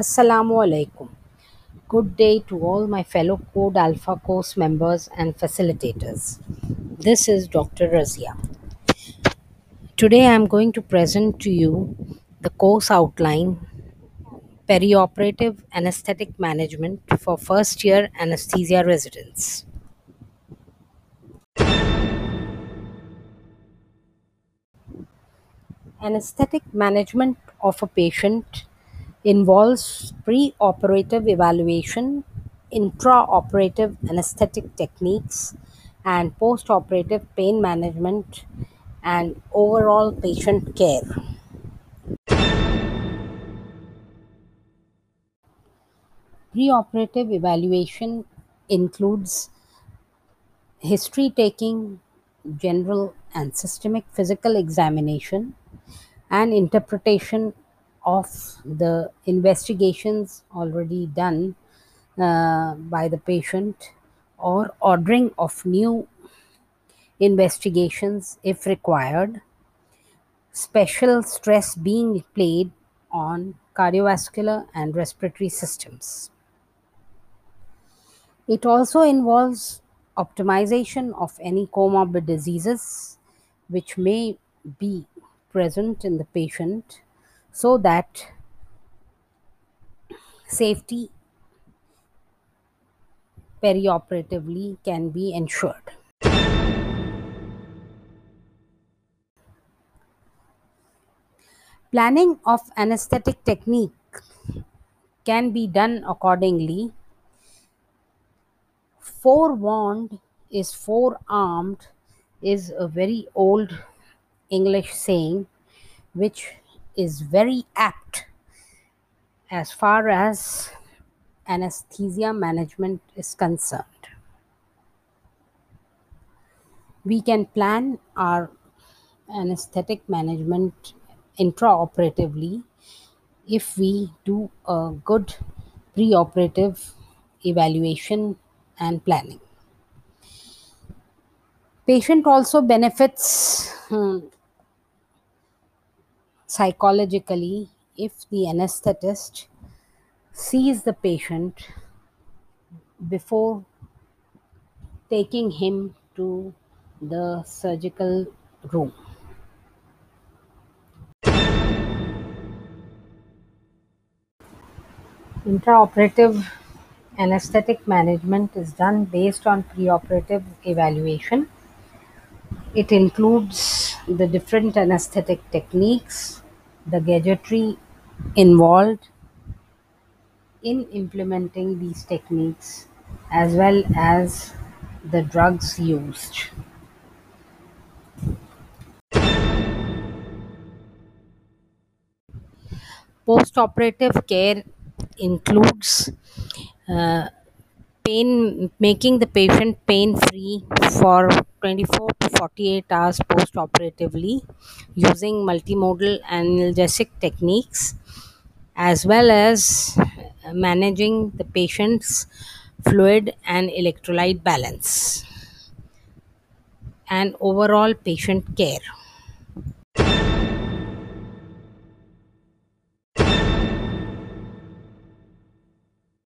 Assalamu alaikum. Good day to all my fellow Code Alpha course members and facilitators. This is Dr. Razia. Today I am going to present to you the course outline Perioperative Anesthetic Management for First Year Anesthesia Residents. Anesthetic management of a patient involves pre-operative evaluation, intraoperative anesthetic techniques, and post-operative pain management and overall patient care. Preoperative evaluation includes history taking, general and systemic physical examination, and interpretation of the investigations already done uh, by the patient or ordering of new investigations if required, special stress being played on cardiovascular and respiratory systems. It also involves optimization of any comorbid diseases which may be present in the patient so that safety perioperatively can be ensured. Planning of anesthetic technique can be done accordingly forewarned is forearmed is a very old English saying which is very apt as far as anesthesia management is concerned. We can plan our anesthetic management intraoperatively if we do a good preoperative evaluation and planning. Patient also benefits hmm, psychologically if the anesthetist sees the patient before taking him to the surgical room. Intraoperative anesthetic management is done based on preoperative evaluation. It includes the different anesthetic techniques, the gadgetry involved in implementing these techniques, as well as the drugs used. Post-operative care includes uh, pain making the patient pain free for 24 to 48 hours post operatively using multimodal analgesic techniques as well as managing the patient's fluid and electrolyte balance and overall patient care